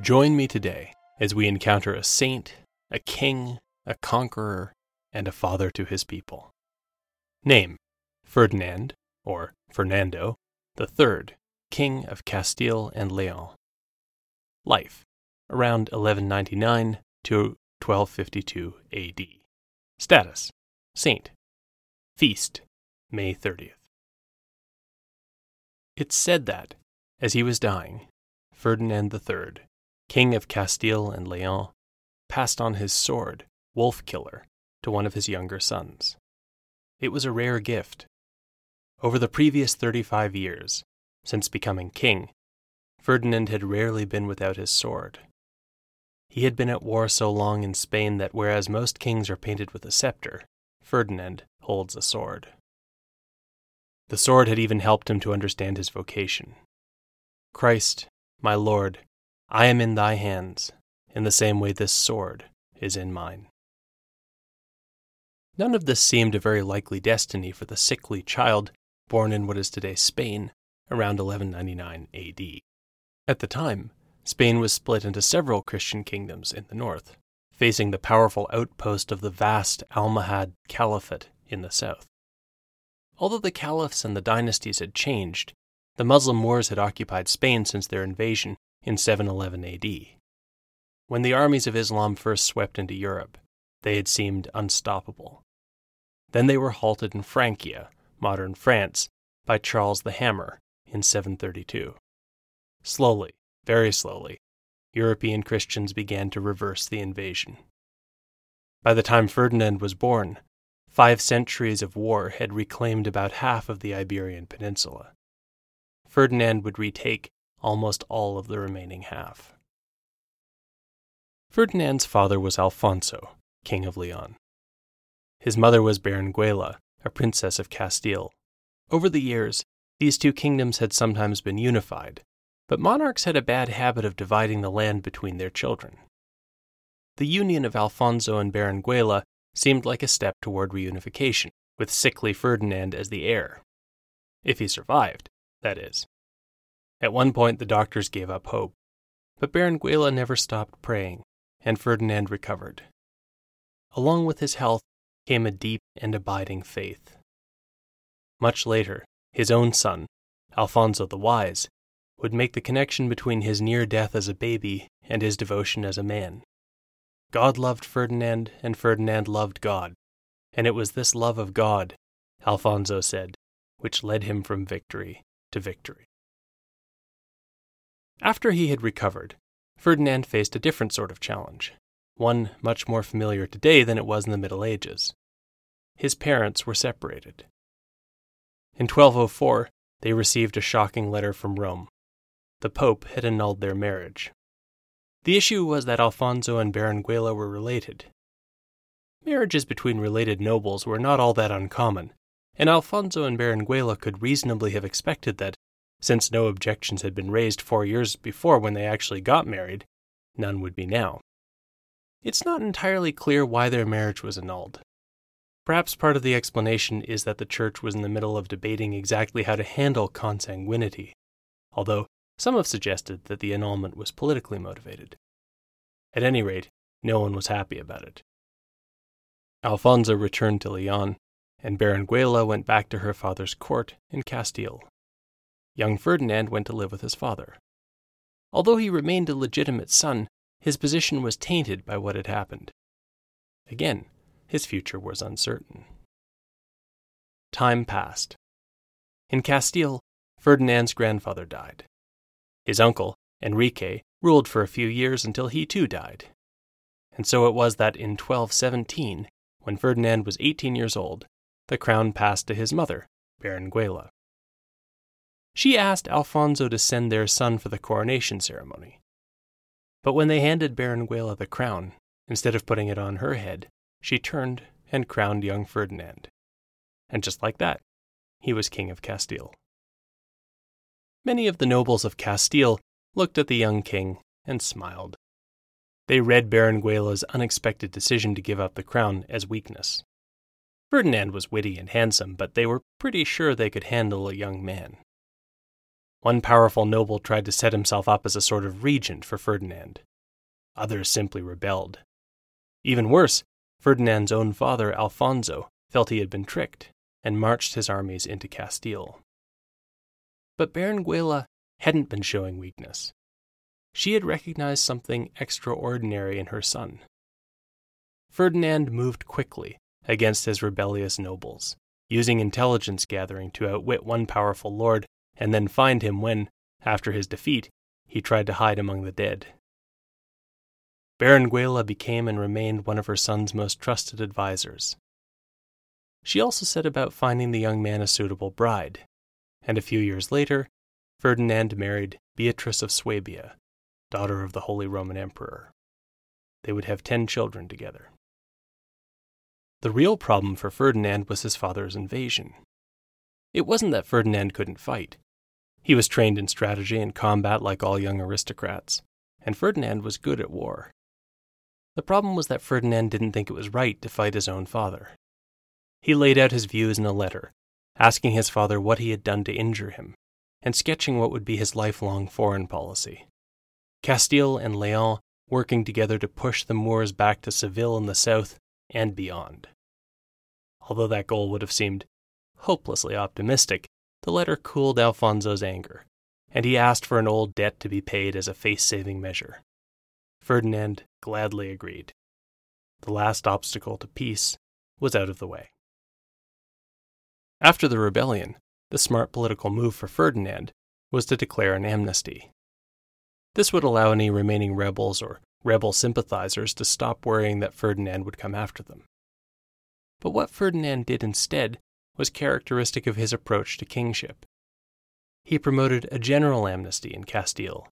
Join me today as we encounter a saint, a king, a conqueror, and a father to his people. Name Ferdinand, or Fernando, the Third, King of Castile and Leon. Life around 1199 to 1252 AD. Status Saint. Feast May 30th. It's said that, as he was dying, Ferdinand III, King of Castile and Leon, passed on his sword, Wolf Killer, to one of his younger sons. It was a rare gift. Over the previous 35 years, since becoming king, Ferdinand had rarely been without his sword. He had been at war so long in Spain that whereas most kings are painted with a scepter, Ferdinand holds a sword. The sword had even helped him to understand his vocation. Christ, my Lord, I am in thy hands, in the same way this sword is in mine. None of this seemed a very likely destiny for the sickly child born in what is today Spain around 1199 AD. At the time, Spain was split into several Christian kingdoms in the north, facing the powerful outpost of the vast Almohad Caliphate in the south. Although the caliphs and the dynasties had changed, the Muslim Moors had occupied Spain since their invasion in 711 AD. When the armies of Islam first swept into Europe, they had seemed unstoppable. Then they were halted in Francia, modern France, by Charles the Hammer in 732. Slowly, very slowly, European Christians began to reverse the invasion. By the time Ferdinand was born, five centuries of war had reclaimed about half of the Iberian Peninsula. Ferdinand would retake almost all of the remaining half. Ferdinand's father was Alfonso, King of Leon. His mother was Berenguela, a princess of Castile. Over the years, these two kingdoms had sometimes been unified, but monarchs had a bad habit of dividing the land between their children. The union of Alfonso and Berenguela seemed like a step toward reunification, with sickly Ferdinand as the heir. If he survived, that is. At one point, the doctors gave up hope, but Berenguela never stopped praying, and Ferdinand recovered. Along with his health came a deep and abiding faith. Much later, his own son, Alfonso the Wise, would make the connection between his near death as a baby and his devotion as a man. God loved Ferdinand, and Ferdinand loved God, and it was this love of God, Alfonso said, which led him from victory to victory. After he had recovered, Ferdinand faced a different sort of challenge, one much more familiar today than it was in the Middle Ages. His parents were separated. In 1204, they received a shocking letter from Rome. The Pope had annulled their marriage. The issue was that Alfonso and Berenguela were related. Marriages between related nobles were not all that uncommon, and Alfonso and Berenguela could reasonably have expected that, since no objections had been raised four years before when they actually got married, none would be now. It's not entirely clear why their marriage was annulled. Perhaps part of the explanation is that the Church was in the middle of debating exactly how to handle consanguinity, although some have suggested that the annulment was politically motivated. At any rate, no one was happy about it. Alfonso returned to Leon, and Berenguela went back to her father's court in Castile. Young Ferdinand went to live with his father. Although he remained a legitimate son, his position was tainted by what had happened. Again, his future was uncertain. Time passed. In Castile, Ferdinand's grandfather died. His uncle, Enrique, ruled for a few years until he too died. And so it was that in 1217, when Ferdinand was 18 years old, the crown passed to his mother, Berenguela. She asked Alfonso to send their son for the coronation ceremony. But when they handed Berenguela the crown, instead of putting it on her head, she turned and crowned young Ferdinand. And just like that, he was King of Castile. Many of the nobles of Castile looked at the young king and smiled. They read Berenguela's unexpected decision to give up the crown as weakness. Ferdinand was witty and handsome, but they were pretty sure they could handle a young man. One powerful noble tried to set himself up as a sort of regent for Ferdinand. Others simply rebelled. Even worse, Ferdinand's own father, Alfonso, felt he had been tricked and marched his armies into Castile. But Berenguela hadn't been showing weakness. She had recognized something extraordinary in her son. Ferdinand moved quickly against his rebellious nobles, using intelligence gathering to outwit one powerful lord and then find him when, after his defeat, he tried to hide among the dead. Berenguela became and remained one of her son's most trusted advisers. She also set about finding the young man a suitable bride, and a few years later, Ferdinand married Beatrice of Swabia, daughter of the Holy Roman Emperor. They would have ten children together. The real problem for Ferdinand was his father's invasion. It wasn't that Ferdinand couldn't fight. He was trained in strategy and combat like all young aristocrats, and Ferdinand was good at war. The problem was that Ferdinand didn't think it was right to fight his own father. He laid out his views in a letter, asking his father what he had done to injure him, and sketching what would be his lifelong foreign policy. Castile and Leon working together to push the Moors back to Seville in the south and beyond. Although that goal would have seemed hopelessly optimistic, the letter cooled Alfonso's anger, and he asked for an old debt to be paid as a face saving measure. Ferdinand gladly agreed. The last obstacle to peace was out of the way. After the rebellion, the smart political move for Ferdinand was to declare an amnesty. This would allow any remaining rebels or rebel sympathizers to stop worrying that Ferdinand would come after them. But what Ferdinand did instead was characteristic of his approach to kingship. He promoted a general amnesty in Castile,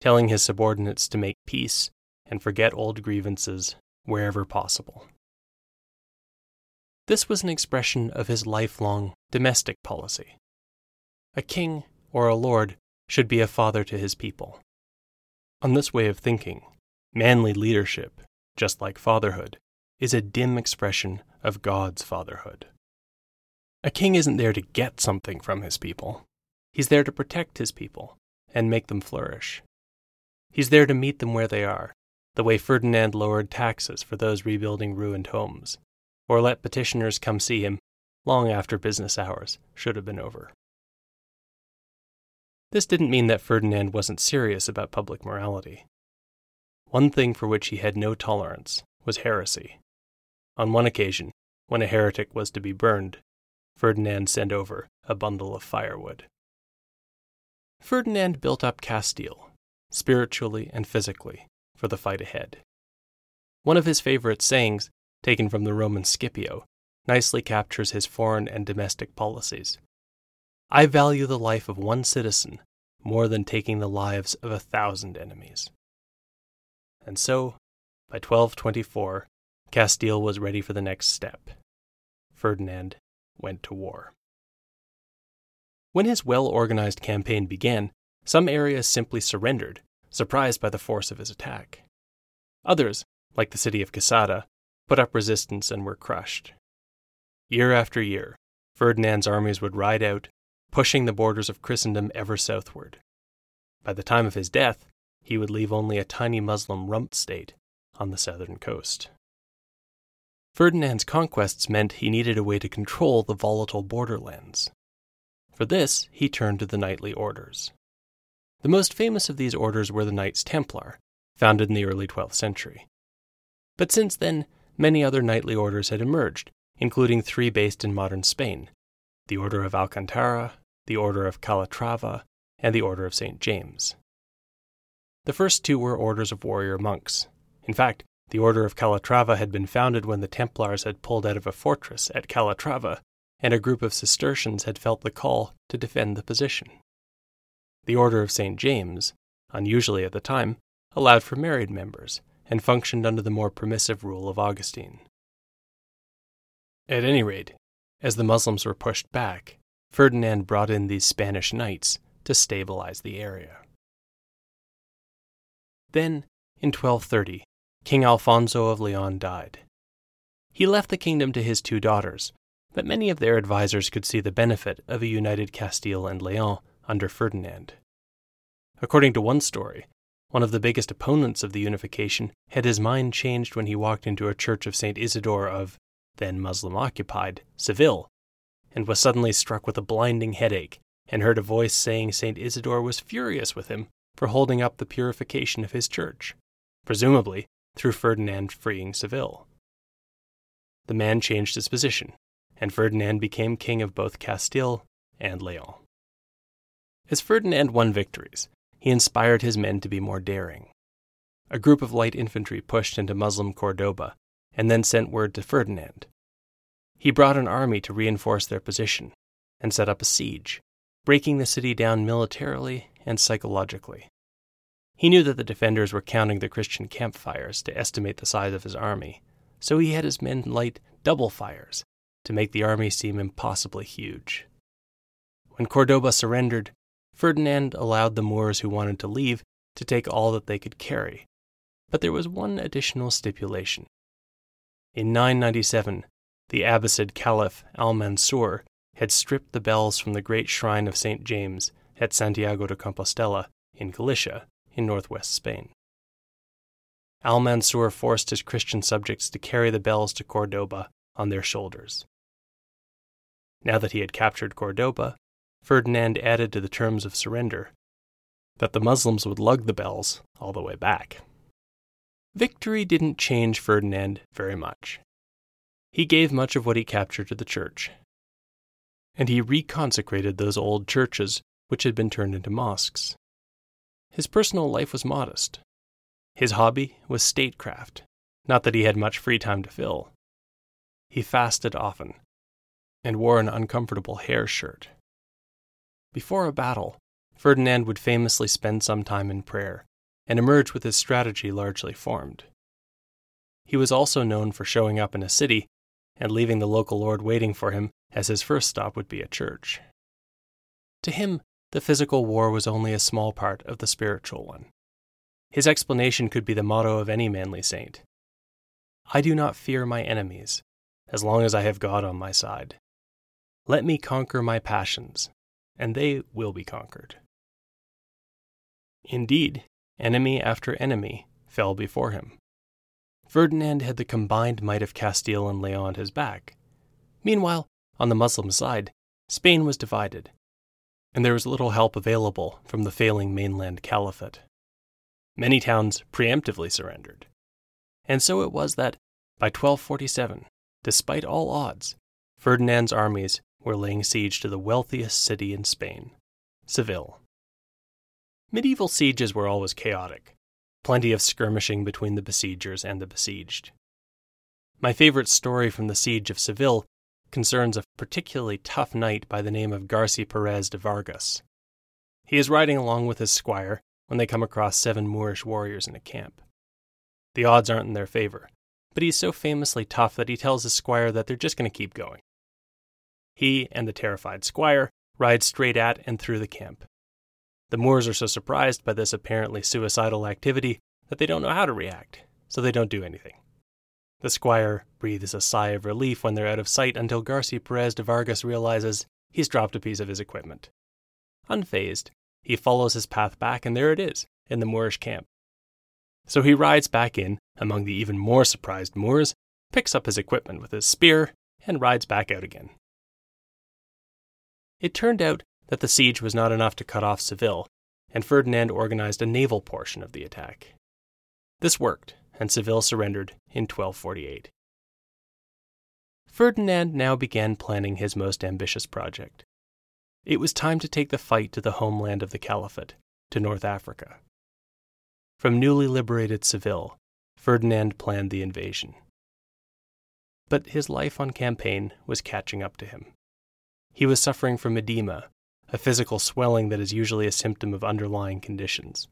telling his subordinates to make peace and forget old grievances wherever possible. This was an expression of his lifelong domestic policy. A king or a lord should be a father to his people. On this way of thinking, manly leadership, just like fatherhood, is a dim expression of God's fatherhood. A king isn't there to get something from his people. He's there to protect his people and make them flourish. He's there to meet them where they are, the way Ferdinand lowered taxes for those rebuilding ruined homes, or let petitioners come see him long after business hours should have been over. This didn't mean that Ferdinand wasn't serious about public morality. One thing for which he had no tolerance was heresy. On one occasion, when a heretic was to be burned, Ferdinand sent over a bundle of firewood. Ferdinand built up Castile, spiritually and physically, for the fight ahead. One of his favorite sayings, taken from the Roman Scipio, nicely captures his foreign and domestic policies. I value the life of one citizen more than taking the lives of a thousand enemies. And so, by 1224, Castile was ready for the next step. Ferdinand went to war. When his well organized campaign began, some areas simply surrendered, surprised by the force of his attack. Others, like the city of Quesada, put up resistance and were crushed. Year after year, Ferdinand's armies would ride out, pushing the borders of Christendom ever southward. By the time of his death, he would leave only a tiny Muslim rump state on the southern coast. Ferdinand's conquests meant he needed a way to control the volatile borderlands. For this, he turned to the knightly orders. The most famous of these orders were the Knights Templar, founded in the early 12th century. But since then, many other knightly orders had emerged, including three based in modern Spain the Order of Alcantara, the Order of Calatrava, and the Order of St. James. The first two were orders of warrior monks. In fact, the Order of Calatrava had been founded when the Templars had pulled out of a fortress at Calatrava, and a group of Cistercians had felt the call to defend the position. The Order of St. James, unusually at the time, allowed for married members and functioned under the more permissive rule of Augustine. At any rate, as the Muslims were pushed back, Ferdinand brought in these Spanish knights to stabilize the area. Then, in 1230, King Alfonso of Leon died. He left the kingdom to his two daughters, but many of their advisers could see the benefit of a united Castile and Leon under Ferdinand. According to one story, one of the biggest opponents of the unification had his mind changed when he walked into a church of St. Isidore of, then Muslim occupied, Seville, and was suddenly struck with a blinding headache and heard a voice saying St. Isidore was furious with him for holding up the purification of his church, presumably through Ferdinand freeing Seville. The man changed his position, and Ferdinand became king of both Castile and Leon. As Ferdinand won victories, he inspired his men to be more daring. A group of light infantry pushed into Muslim Cordoba and then sent word to Ferdinand. He brought an army to reinforce their position and set up a siege, breaking the city down militarily and psychologically. He knew that the defenders were counting the Christian campfires to estimate the size of his army, so he had his men light double fires to make the army seem impossibly huge. When Cordoba surrendered, Ferdinand allowed the Moors who wanted to leave to take all that they could carry. But there was one additional stipulation. In 997, the Abbasid Caliph Al Mansur had stripped the bells from the great shrine of St. James at Santiago de Compostela in Galicia, in northwest Spain. Al Mansur forced his Christian subjects to carry the bells to Cordoba on their shoulders. Now that he had captured Cordoba, Ferdinand added to the terms of surrender that the Muslims would lug the bells all the way back. Victory didn't change Ferdinand very much. He gave much of what he captured to the church, and he reconsecrated those old churches which had been turned into mosques. His personal life was modest. His hobby was statecraft, not that he had much free time to fill. He fasted often and wore an uncomfortable hair shirt. Before a battle, Ferdinand would famously spend some time in prayer and emerge with his strategy largely formed. He was also known for showing up in a city and leaving the local lord waiting for him, as his first stop would be a church. To him, the physical war was only a small part of the spiritual one. His explanation could be the motto of any manly saint I do not fear my enemies, as long as I have God on my side. Let me conquer my passions, and they will be conquered. Indeed, enemy after enemy fell before him. Ferdinand had the combined might of Castile and Leon at his back. Meanwhile, on the Muslim side, Spain was divided, and there was little help available from the failing mainland caliphate. Many towns preemptively surrendered. And so it was that, by 1247, despite all odds, Ferdinand's armies were laying siege to the wealthiest city in Spain, Seville. Medieval sieges were always chaotic, plenty of skirmishing between the besiegers and the besieged. My favorite story from the siege of Seville concerns a particularly tough knight by the name of Garci Perez de Vargas. He is riding along with his squire when they come across seven Moorish warriors in a camp. The odds aren't in their favor, but he's so famously tough that he tells his squire that they're just going to keep going. He and the terrified squire ride straight at and through the camp. The Moors are so surprised by this apparently suicidal activity that they don't know how to react, so they don't do anything. The squire breathes a sigh of relief when they're out of sight until Garci Perez de Vargas realizes he's dropped a piece of his equipment. Unfazed, he follows his path back, and there it is, in the Moorish camp. So he rides back in, among the even more surprised Moors, picks up his equipment with his spear, and rides back out again. It turned out that the siege was not enough to cut off Seville, and Ferdinand organized a naval portion of the attack. This worked, and Seville surrendered in 1248. Ferdinand now began planning his most ambitious project. It was time to take the fight to the homeland of the Caliphate, to North Africa. From newly liberated Seville, Ferdinand planned the invasion. But his life on campaign was catching up to him. He was suffering from edema, a physical swelling that is usually a symptom of underlying conditions.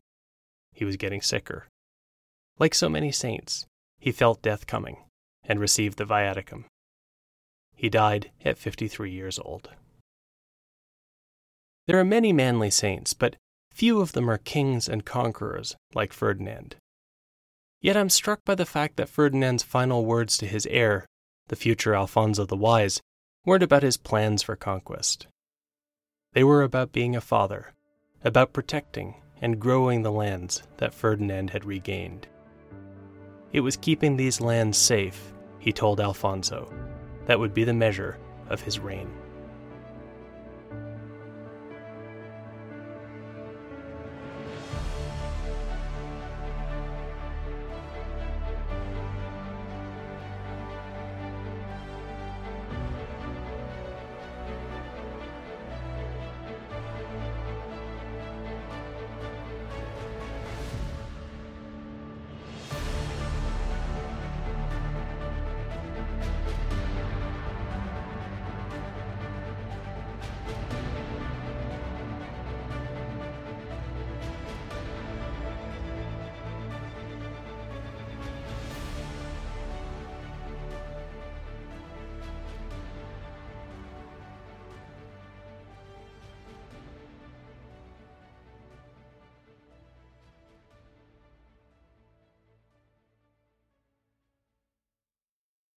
He was getting sicker. Like so many saints, he felt death coming and received the viaticum. He died at 53 years old. There are many manly saints, but few of them are kings and conquerors like Ferdinand. Yet I'm struck by the fact that Ferdinand's final words to his heir, the future Alfonso the Wise, weren't about his plans for conquest. They were about being a father, about protecting and growing the lands that Ferdinand had regained. It was keeping these lands safe, he told Alfonso, that would be the measure of his reign.